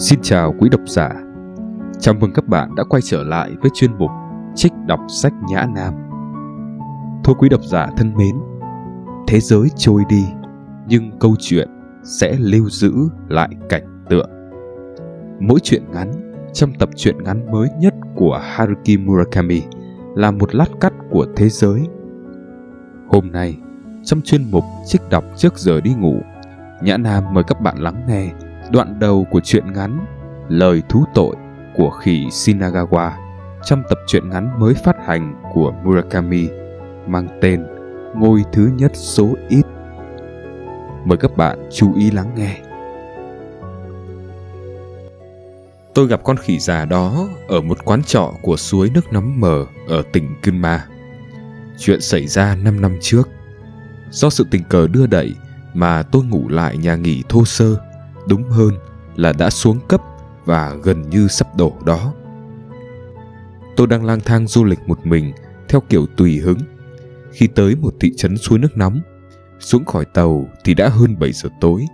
Xin chào quý độc giả. Chào mừng các bạn đã quay trở lại với chuyên mục Trích đọc sách Nhã Nam. Thôi quý độc giả thân mến, thế giới trôi đi, nhưng câu chuyện sẽ lưu giữ lại cảnh tượng. Mỗi chuyện ngắn trong tập truyện ngắn mới nhất của Haruki Murakami là một lát cắt của thế giới. Hôm nay, trong chuyên mục Trích đọc trước giờ đi ngủ, Nhã Nam mời các bạn lắng nghe đoạn đầu của truyện ngắn Lời thú tội của khỉ Shinagawa trong tập truyện ngắn mới phát hành của Murakami, mang tên Ngôi thứ nhất số ít. Mời các bạn chú ý lắng nghe. Tôi gặp con khỉ già đó ở một quán trọ của suối nước nóng mờ ở tỉnh Kunma. Chuyện xảy ra 5 năm trước. Do sự tình cờ đưa đẩy mà tôi ngủ lại nhà nghỉ thô sơ đúng hơn là đã xuống cấp và gần như sắp đổ đó. Tôi đang lang thang du lịch một mình theo kiểu tùy hứng. Khi tới một thị trấn suối nước nóng, xuống khỏi tàu thì đã hơn 7 giờ tối.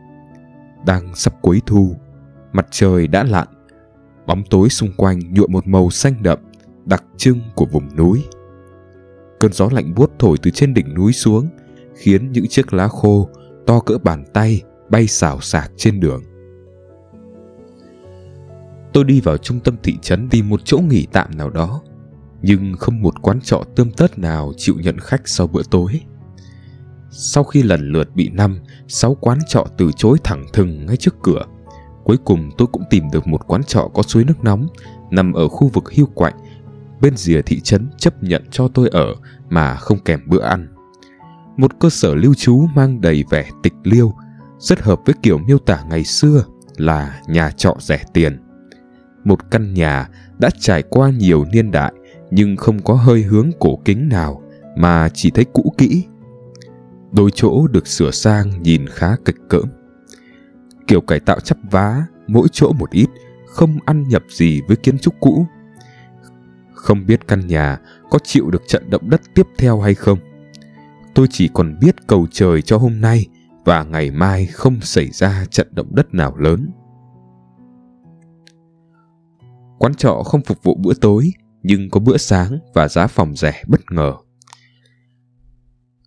Đang sắp cuối thu, mặt trời đã lặn, bóng tối xung quanh nhuộm một màu xanh đậm, đặc trưng của vùng núi. Cơn gió lạnh buốt thổi từ trên đỉnh núi xuống, khiến những chiếc lá khô to cỡ bàn tay bay xào xạc trên đường. Tôi đi vào trung tâm thị trấn tìm một chỗ nghỉ tạm nào đó, nhưng không một quán trọ tươm tất nào chịu nhận khách sau bữa tối. Sau khi lần lượt bị năm, sáu quán trọ từ chối thẳng thừng ngay trước cửa, cuối cùng tôi cũng tìm được một quán trọ có suối nước nóng nằm ở khu vực hiu quạnh bên rìa thị trấn chấp nhận cho tôi ở mà không kèm bữa ăn. Một cơ sở lưu trú mang đầy vẻ tịch liêu rất hợp với kiểu miêu tả ngày xưa là nhà trọ rẻ tiền. Một căn nhà đã trải qua nhiều niên đại nhưng không có hơi hướng cổ kính nào mà chỉ thấy cũ kỹ. Đôi chỗ được sửa sang nhìn khá kịch cỡm. Kiểu cải tạo chắp vá, mỗi chỗ một ít, không ăn nhập gì với kiến trúc cũ. Không biết căn nhà có chịu được trận động đất tiếp theo hay không. Tôi chỉ còn biết cầu trời cho hôm nay và ngày mai không xảy ra trận động đất nào lớn. Quán trọ không phục vụ bữa tối, nhưng có bữa sáng và giá phòng rẻ bất ngờ.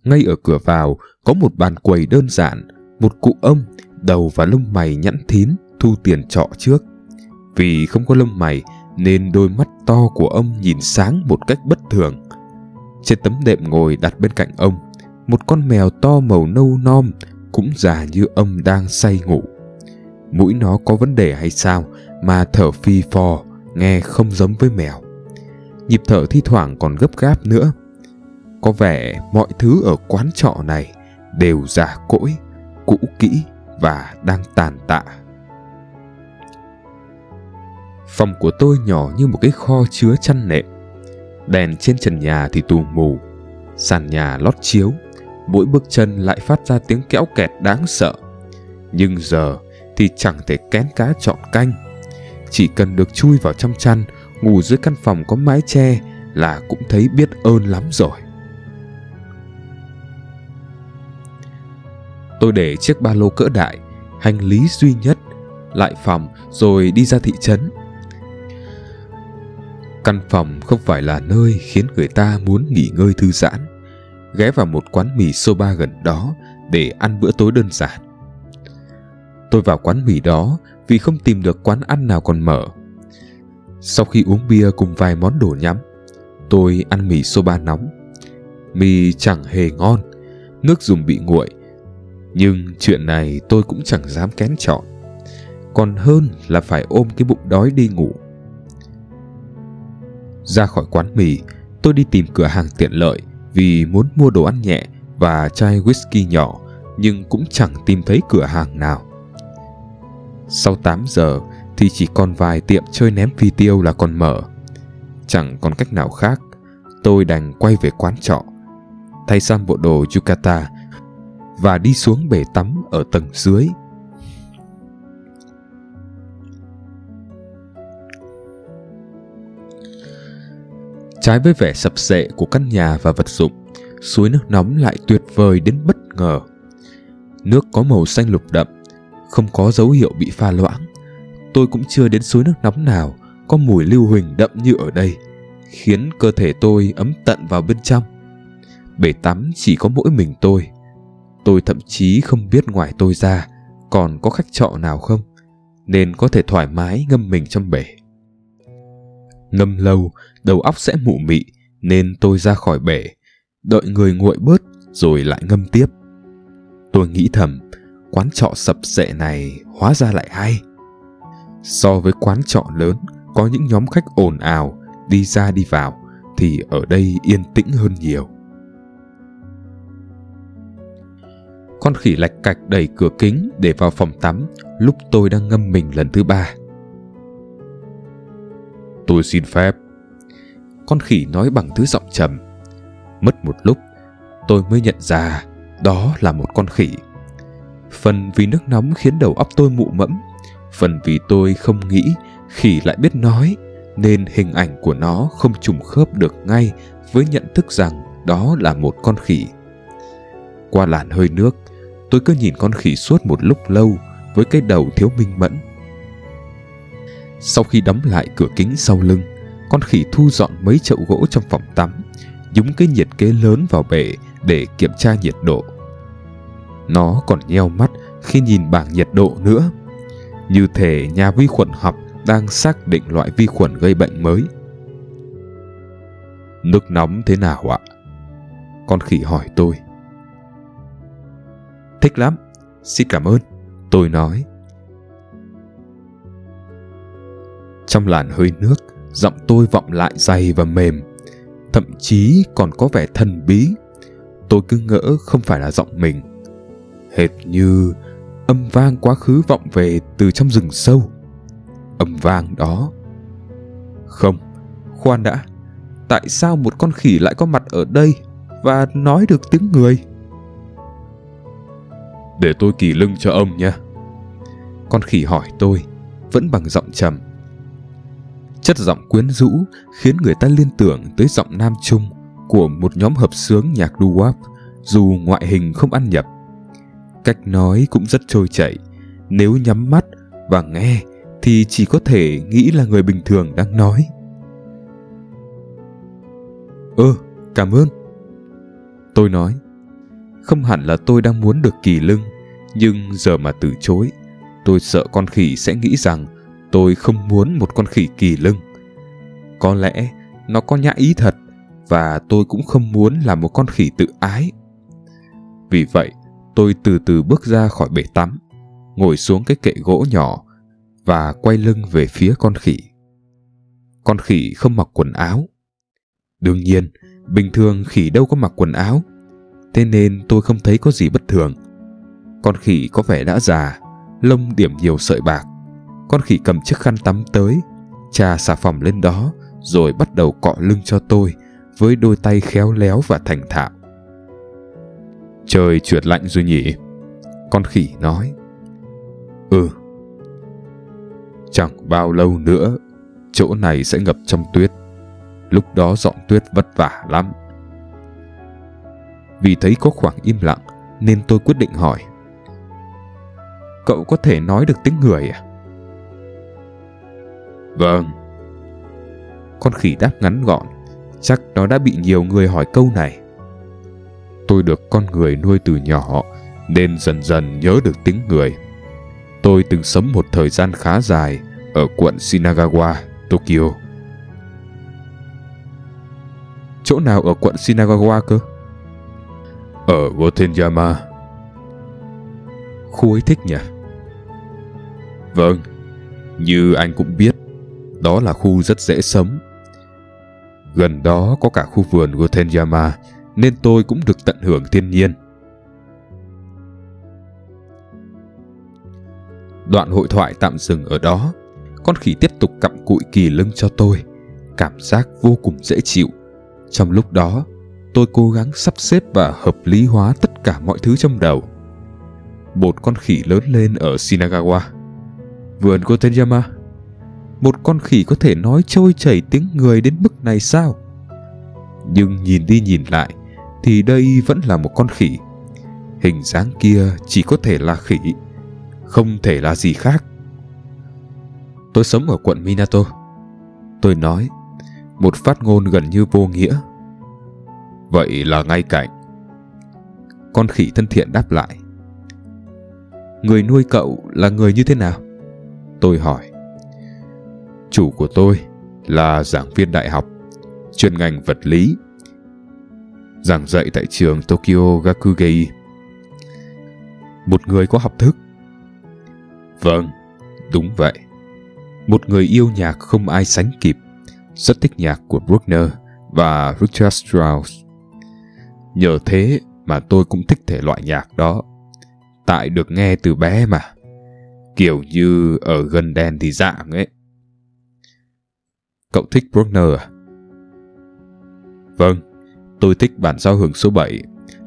Ngay ở cửa vào có một bàn quầy đơn giản, một cụ ông, đầu và lông mày nhẵn thín thu tiền trọ trước. Vì không có lông mày nên đôi mắt to của ông nhìn sáng một cách bất thường. Trên tấm đệm ngồi đặt bên cạnh ông, một con mèo to màu nâu non cũng già như ông đang say ngủ. Mũi nó có vấn đề hay sao mà thở phi phò, nghe không giống với mèo. Nhịp thở thi thoảng còn gấp gáp nữa. Có vẻ mọi thứ ở quán trọ này đều già cỗi, cũ kỹ và đang tàn tạ. Phòng của tôi nhỏ như một cái kho chứa chăn nệm. Đèn trên trần nhà thì tù mù, sàn nhà lót chiếu, mỗi bước chân lại phát ra tiếng kéo kẹt đáng sợ. Nhưng giờ thì chẳng thể kén cá chọn canh. Chỉ cần được chui vào trong chăn, ngủ dưới căn phòng có mái che là cũng thấy biết ơn lắm rồi. Tôi để chiếc ba lô cỡ đại, hành lý duy nhất, lại phòng rồi đi ra thị trấn. Căn phòng không phải là nơi khiến người ta muốn nghỉ ngơi thư giãn ghé vào một quán mì soba gần đó để ăn bữa tối đơn giản. Tôi vào quán mì đó vì không tìm được quán ăn nào còn mở. Sau khi uống bia cùng vài món đồ nhắm, tôi ăn mì soba nóng. Mì chẳng hề ngon, nước dùng bị nguội. Nhưng chuyện này tôi cũng chẳng dám kén chọn. Còn hơn là phải ôm cái bụng đói đi ngủ. Ra khỏi quán mì, tôi đi tìm cửa hàng tiện lợi vì muốn mua đồ ăn nhẹ và chai whisky nhỏ nhưng cũng chẳng tìm thấy cửa hàng nào. Sau 8 giờ thì chỉ còn vài tiệm chơi ném phi tiêu là còn mở. Chẳng còn cách nào khác, tôi đành quay về quán trọ, thay sang bộ đồ yukata và đi xuống bể tắm ở tầng dưới. Trái với vẻ sập sệ của căn nhà và vật dụng, suối nước nóng lại tuyệt vời đến bất ngờ. Nước có màu xanh lục đậm, không có dấu hiệu bị pha loãng, tôi cũng chưa đến suối nước nóng nào có mùi lưu huỳnh đậm như ở đây, khiến cơ thể tôi ấm tận vào bên trong. Bể tắm chỉ có mỗi mình tôi. Tôi thậm chí không biết ngoài tôi ra còn có khách trọ nào không, nên có thể thoải mái ngâm mình trong bể. Ngâm lâu, đầu óc sẽ mụ mị, nên tôi ra khỏi bể, đợi người nguội bớt rồi lại ngâm tiếp. Tôi nghĩ thầm, quán trọ sập sệ này hóa ra lại hay. So với quán trọ lớn, có những nhóm khách ồn ào, đi ra đi vào, thì ở đây yên tĩnh hơn nhiều. Con khỉ lạch cạch đẩy cửa kính để vào phòng tắm lúc tôi đang ngâm mình lần thứ ba. Tôi xin phép. Con khỉ nói bằng thứ giọng trầm. Mất một lúc, tôi mới nhận ra đó là một con khỉ. Phần vì nước nóng khiến đầu óc tôi mụ mẫm, phần vì tôi không nghĩ khỉ lại biết nói, nên hình ảnh của nó không trùng khớp được ngay với nhận thức rằng đó là một con khỉ. Qua làn hơi nước, tôi cứ nhìn con khỉ suốt một lúc lâu với cái đầu thiếu minh mẫn. Sau khi đóng lại cửa kính sau lưng, con khỉ thu dọn mấy chậu gỗ trong phòng tắm, nhúng cái nhiệt kế lớn vào bể để kiểm tra nhiệt độ. Nó còn nheo mắt khi nhìn bảng nhiệt độ nữa. Như thể nhà vi khuẩn học đang xác định loại vi khuẩn gây bệnh mới. Nước nóng thế nào ạ? Con khỉ hỏi tôi. Thích lắm, xin cảm ơn, tôi nói. Trong làn hơi nước, giọng tôi vọng lại dày và mềm, thậm chí còn có vẻ thần bí. Tôi cứ ngỡ không phải là giọng mình. Hệt như âm vang quá khứ vọng về từ trong rừng sâu. Âm vang đó. Không, khoan đã. Tại sao một con khỉ lại có mặt ở đây và nói được tiếng người? Để tôi kỳ lưng cho ông nha. Con khỉ hỏi tôi, vẫn bằng giọng trầm. Chất giọng quyến rũ khiến người ta liên tưởng tới giọng nam trung của một nhóm hợp sướng nhạc doo-wop dù ngoại hình không ăn nhập. Cách nói cũng rất trôi chảy, nếu nhắm mắt và nghe thì chỉ có thể nghĩ là người bình thường đang nói. Ơ, cảm ơn. Tôi nói, không hẳn là tôi đang muốn được kỳ lưng, nhưng giờ mà từ chối, tôi sợ con khỉ sẽ nghĩ rằng tôi không muốn một con khỉ kỳ lưng. Có lẽ nó có nhã ý thật và tôi cũng không muốn là một con khỉ tự ái. Vì vậy, tôi từ từ bước ra khỏi bể tắm, ngồi xuống cái kệ gỗ nhỏ và quay lưng về phía con khỉ. Con khỉ không mặc quần áo. Đương nhiên, bình thường khỉ đâu có mặc quần áo, thế nên tôi không thấy có gì bất thường. Con khỉ có vẻ đã già, lông điểm nhiều sợi bạc. Con khỉ cầm chiếc khăn tắm tới, trà xà phòng lên đó, rồi bắt đầu cọ lưng cho tôi với đôi tay khéo léo và thành thạo. Trời trượt lạnh rồi nhỉ? Con khỉ nói. Ừ. Chẳng bao lâu nữa, chỗ này sẽ ngập trong tuyết. Lúc đó dọn tuyết vất vả lắm. Vì thấy có khoảng im lặng, nên tôi quyết định hỏi. Cậu có thể nói được tiếng người à? Vâng. Con khỉ đáp ngắn gọn, chắc nó đã bị nhiều người hỏi câu này. Tôi được con người nuôi từ nhỏ, nên dần dần nhớ được tiếng người. Tôi từng sống một thời gian khá dài ở quận Shinagawa, Tokyo. Chỗ nào ở quận Shinagawa cơ? Ở Gotenyama. Khu ấy thích nhỉ? Vâng, như anh cũng biết, đó là khu rất dễ sống. Gần đó có cả khu vườn Gotenyama, nên tôi cũng được tận hưởng thiên nhiên. Đoạn hội thoại tạm dừng ở đó, con khỉ tiếp tục cặm cụi kỳ lưng cho tôi, cảm giác vô cùng dễ chịu. Trong lúc đó, tôi cố gắng sắp xếp và hợp lý hóa tất cả mọi thứ trong đầu. Một con khỉ lớn lên ở Shinagawa Vườn Gotenyama một con khỉ có thể nói trôi chảy tiếng người đến mức này sao Nhưng nhìn đi nhìn lại Thì đây vẫn là một con khỉ Hình dáng kia chỉ có thể là khỉ Không thể là gì khác Tôi sống ở quận Minato. Tôi nói, một phát ngôn gần như vô nghĩa. Vậy là ngay cạnh. Con khỉ thân thiện đáp lại. Người nuôi cậu là người như thế nào? Tôi hỏi. Chủ của tôi là giảng viên đại học, chuyên ngành vật lý. Giảng dạy tại trường Tokyo Gakugei. Một người có học thức. Vâng, đúng vậy. Một người yêu nhạc không ai sánh kịp, rất thích nhạc của Bruckner và Richard Strauss. Nhờ thế mà tôi cũng thích thể loại nhạc đó. Tại được nghe từ bé mà. Kiểu như ở gần đèn thì dạng ấy. Cậu thích Bruckner à? Vâng, tôi thích bản giao hưởng số 7,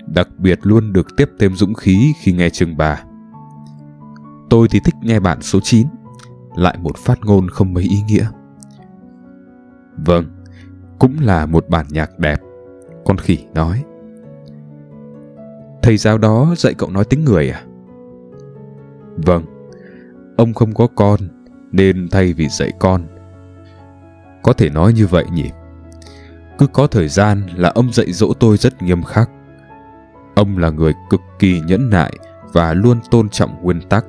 đặc biệt luôn được tiếp thêm dũng khí khi nghe chương 3. Tôi thì thích nghe bản số 9, lại một phát ngôn không mấy ý nghĩa. Vâng, cũng là một bản nhạc đẹp, con khỉ nói. Thầy giáo đó dạy cậu nói tiếng người à? Vâng, ông không có con, nên thay vì dạy con, có thể nói như vậy nhỉ? Cứ có thời gian là ông dạy dỗ tôi rất nghiêm khắc. Ông là người cực kỳ nhẫn nại và luôn tôn trọng nguyên tắc.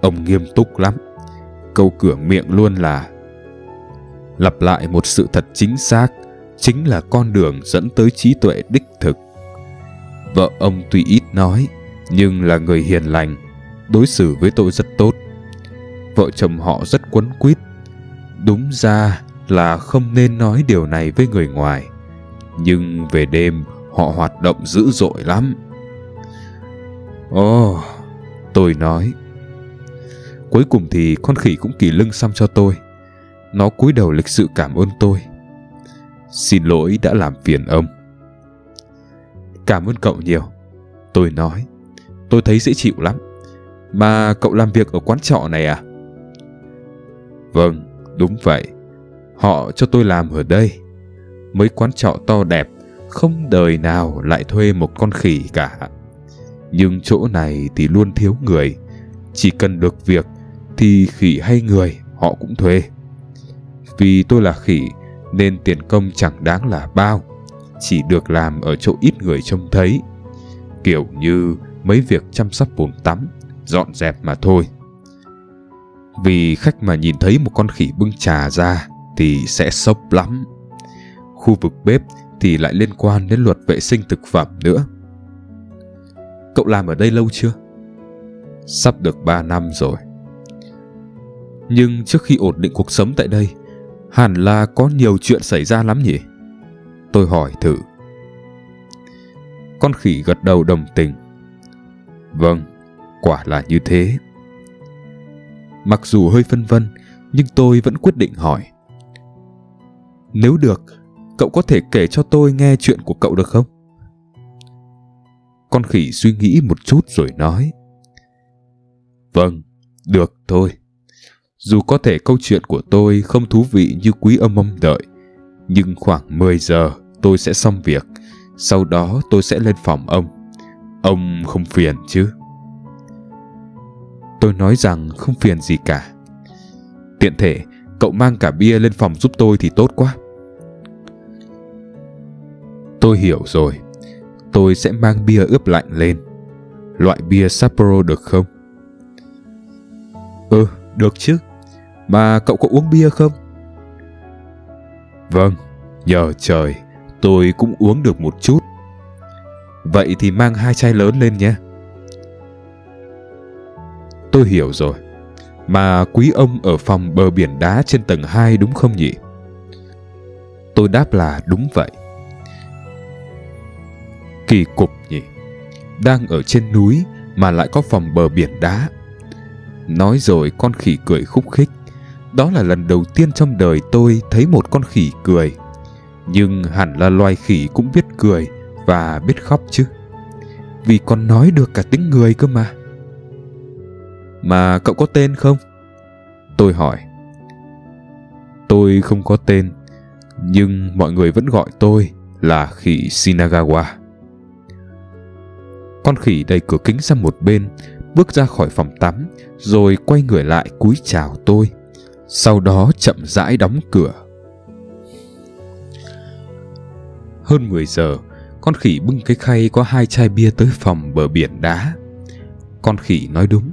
Ông nghiêm túc lắm. Câu cửa miệng luôn là lặp lại một sự thật chính xác chính là con đường dẫn tới trí tuệ đích thực. Vợ ông tuy ít nói, nhưng là người hiền lành, đối xử với tôi rất tốt. Vợ chồng họ rất quấn quýt. Đúng ra là không nên nói điều này với người ngoài. Nhưng về đêm họ hoạt động dữ dội lắm. Ồ oh, tôi nói. Cuối cùng thì con khỉ cũng kỳ lưng xăm cho tôi. Nó cúi đầu lịch sự cảm ơn tôi. Xin lỗi đã làm phiền ông. Cảm ơn cậu nhiều. Tôi nói. Tôi thấy dễ chịu lắm. Mà cậu làm việc ở quán trọ này à? Vâng đúng vậy. Họ cho tôi làm ở đây. Mấy quán trọ to đẹp, không đời nào lại thuê một con khỉ cả. Nhưng chỗ này thì luôn thiếu người. Chỉ cần được việc thì khỉ hay người họ cũng thuê. Vì tôi là khỉ nên tiền công chẳng đáng là bao. Chỉ được làm ở chỗ ít người trông thấy. Kiểu như mấy việc chăm sóc bồn tắm, dọn dẹp mà thôi. Vì khách mà nhìn thấy một con khỉ bưng trà ra thì sẽ sốc lắm. Khu vực bếp thì lại liên quan đến luật vệ sinh thực phẩm nữa. Cậu làm ở đây lâu chưa? Sắp được 3 năm rồi. Nhưng trước khi ổn định cuộc sống tại đây, hẳn là có nhiều chuyện xảy ra lắm nhỉ? Tôi hỏi thử. Con khỉ gật đầu đồng tình. Vâng, quả là như thế. Mặc dù hơi phân vân, nhưng tôi vẫn quyết định hỏi. Nếu được, cậu có thể kể cho tôi nghe chuyện của cậu được không? Con khỉ suy nghĩ một chút rồi nói. Vâng, được thôi. Dù có thể câu chuyện của tôi không thú vị như quý âm mong đợi, nhưng khoảng 10 giờ tôi sẽ xong việc, sau đó tôi sẽ lên phòng ông. Ông không phiền chứ? Tôi nói rằng không phiền gì cả. Tiện thể, cậu mang cả bia lên phòng giúp tôi thì tốt quá. Tôi hiểu rồi. Tôi sẽ mang bia ướp lạnh lên. Loại bia Sapporo được không? Ừ, được chứ. Mà cậu có uống bia không? Vâng, nhờ trời, tôi cũng uống được một chút. Vậy thì mang hai chai lớn lên nhé. Tôi hiểu rồi. Mà quý ông ở phòng bờ biển đá trên tầng 2 đúng không nhỉ? Tôi đáp là đúng vậy. Kỳ cục nhỉ? Đang ở trên núi Mà lại có phòng bờ biển đá. Nói rồi con khỉ cười khúc khích. Đó là lần đầu tiên trong đời tôi Thấy một con khỉ cười. Nhưng hẳn là loài khỉ cũng biết cười Và biết khóc chứ. Vì còn nói được cả tiếng người cơ mà. Mà cậu có tên không? Tôi hỏi. Tôi không có tên, Nhưng mọi người vẫn gọi tôi là khỉ Shinagawa con khỉ đẩy cửa kính sang một bên, bước ra khỏi phòng tắm, rồi quay người lại cúi chào tôi. sau đó chậm rãi đóng cửa. Hơn 10 giờ con khỉ bưng cái khay có hai chai bia tới phòng bờ biển đá. Con khỉ nói đúng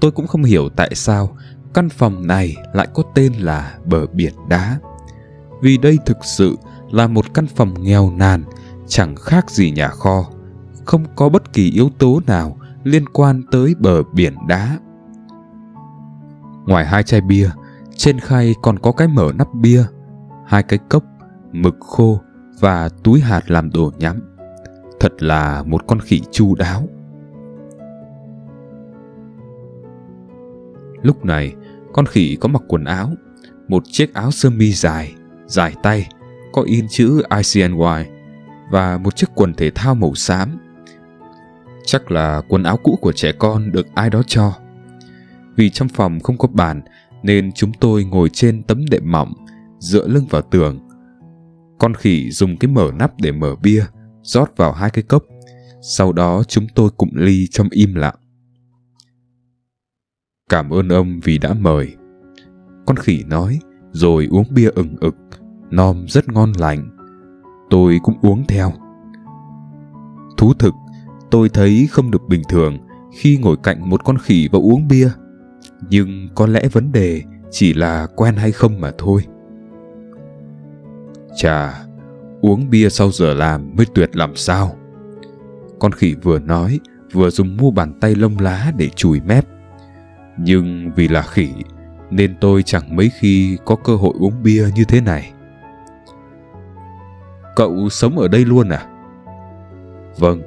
tôi cũng không hiểu tại sao căn phòng này lại có tên là bờ biển đá. Vì đây thực sự là một căn phòng nghèo nàn chẳng khác gì nhà kho không có bất kỳ yếu tố nào liên quan tới bờ biển đá. Ngoài hai chai bia, trên khay còn có cái mở nắp bia, hai cái cốc, mực khô và túi hạt làm đồ nhắm. Thật là một con khỉ chu đáo. Lúc này, con khỉ có mặc quần áo, một chiếc áo sơ mi dài dài tay, có in chữ ICNY và một chiếc quần thể thao màu xám chắc là quần áo cũ của trẻ con được ai đó cho. Vì trong phòng không có bàn, nên chúng tôi ngồi trên tấm đệm mỏng, dựa lưng vào tường. Con khỉ dùng cái mở nắp để mở bia, rót vào hai cái cốc. Sau đó chúng tôi cụm ly trong im lặng. Cảm ơn ông vì đã mời. Con khỉ nói, rồi uống bia ừng ực, nom rất ngon lành. Tôi cũng uống theo. Thú thực tôi thấy không được bình thường khi ngồi cạnh một con khỉ và uống bia. Nhưng có lẽ vấn đề chỉ là quen hay không mà thôi. Chà, uống bia sau giờ làm mới tuyệt làm sao? Con khỉ vừa nói, vừa dùng mu bàn tay lông lá để chùi mép. Nhưng vì là khỉ, nên tôi chẳng mấy khi có cơ hội uống bia như thế này. Cậu sống ở đây luôn à? Vâng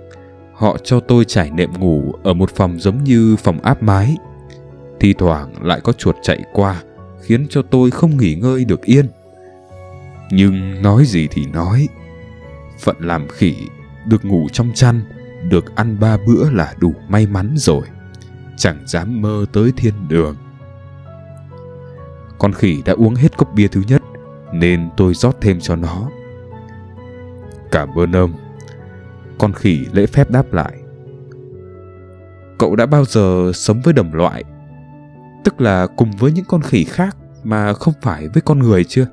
họ cho tôi trải nệm ngủ ở một phòng giống như phòng áp mái. Thi thoảng lại có chuột chạy qua, khiến cho tôi không nghỉ ngơi được yên. Nhưng nói gì thì nói. Phận làm khỉ, được ngủ trong chăn, được ăn ba bữa là đủ may mắn rồi. Chẳng dám mơ tới thiên đường. Con khỉ đã uống hết cốc bia thứ nhất, nên tôi rót thêm cho nó. Cảm ơn ông con khỉ lễ phép đáp lại. Cậu đã bao giờ sống với đồng loại? Tức là cùng với những con khỉ khác mà không phải với con người chưa?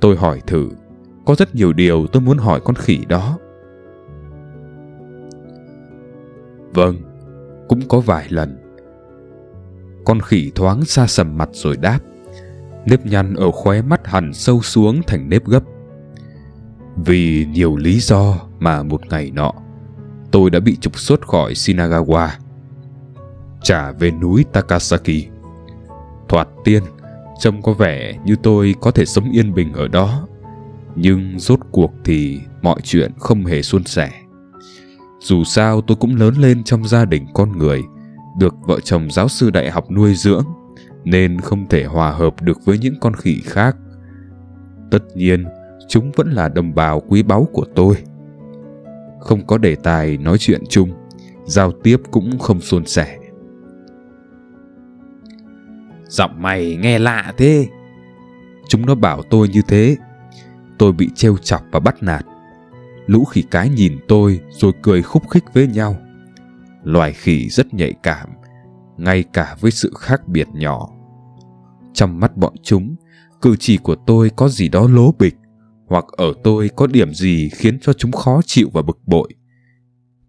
Tôi hỏi thử, có rất nhiều điều tôi muốn hỏi con khỉ đó. Vâng cũng có vài lần. Con khỉ thoáng xa sầm mặt rồi đáp, nếp nhăn ở khóe mắt hằn sâu xuống thành nếp gấp vì nhiều lý do mà một ngày nọ, tôi đã bị trục xuất khỏi Shinagawa, trả về núi Takasaki. Thoạt tiên, trông có vẻ như tôi có thể sống yên bình ở đó, nhưng rốt cuộc thì mọi chuyện không hề suôn sẻ. Dù sao tôi cũng lớn lên trong gia đình con người, được vợ chồng giáo sư đại học nuôi dưỡng, nên không thể hòa hợp được với những con khỉ khác. Tất nhiên chúng vẫn là đồng bào quý báu của tôi. Không có đề tài nói chuyện chung giao tiếp cũng không suôn sẻ. Giọng mày nghe lạ thế. Chúng nó bảo tôi như thế. Tôi bị trêu chọc và bắt nạt. Lũ khỉ cái nhìn tôi rồi cười khúc khích với nhau. Loài khỉ rất nhạy cảm ngay cả với sự khác biệt nhỏ. Trong mắt bọn chúng cử chỉ của tôi có gì đó lố bịch hoặc ở tôi có điểm gì khiến cho chúng khó chịu và bực bội.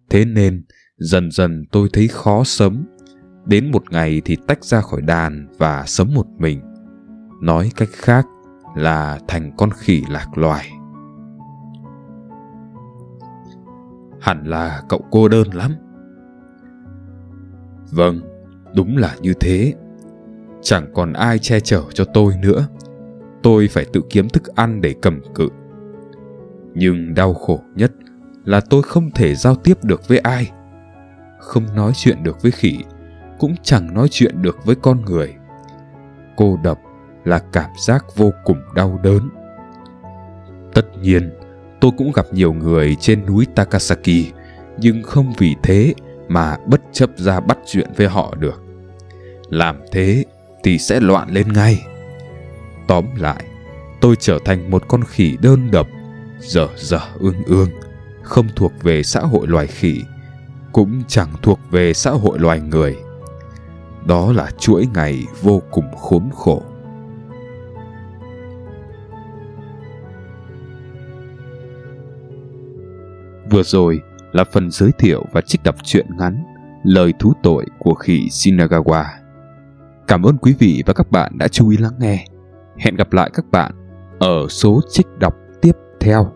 Thế nên, dần dần tôi thấy khó sấm đến một ngày thì tách ra khỏi đàn và sống một mình. Nói cách khác là thành con khỉ lạc loài. Hẳn là cậu cô đơn lắm. Vâng đúng là như thế. Chẳng còn ai che chở cho tôi nữa tôi phải tự kiếm thức ăn để cầm cự. Nhưng đau khổ nhất là tôi không thể giao tiếp được với ai, không nói chuyện được với khỉ, cũng chẳng nói chuyện được với con người. Cô độc là cảm giác vô cùng đau đớn. Tất nhiên, tôi cũng gặp nhiều người trên núi takasaki, nhưng không vì thế mà bất chấp ra bắt chuyện với họ được. Làm thế thì sẽ loạn lên ngay tóm lại, tôi trở thành một con khỉ đơn độc, dở dở ương ương, không thuộc về xã hội loài khỉ, cũng chẳng thuộc về xã hội loài người. Đó là chuỗi ngày vô cùng khốn khổ. Vừa rồi là phần giới thiệu và trích đọc truyện ngắn lời thú tội của khỉ shinagawa. Cảm ơn quý vị và các bạn đã chú ý lắng nghe hẹn gặp lại các bạn ở số trích đọc tiếp theo.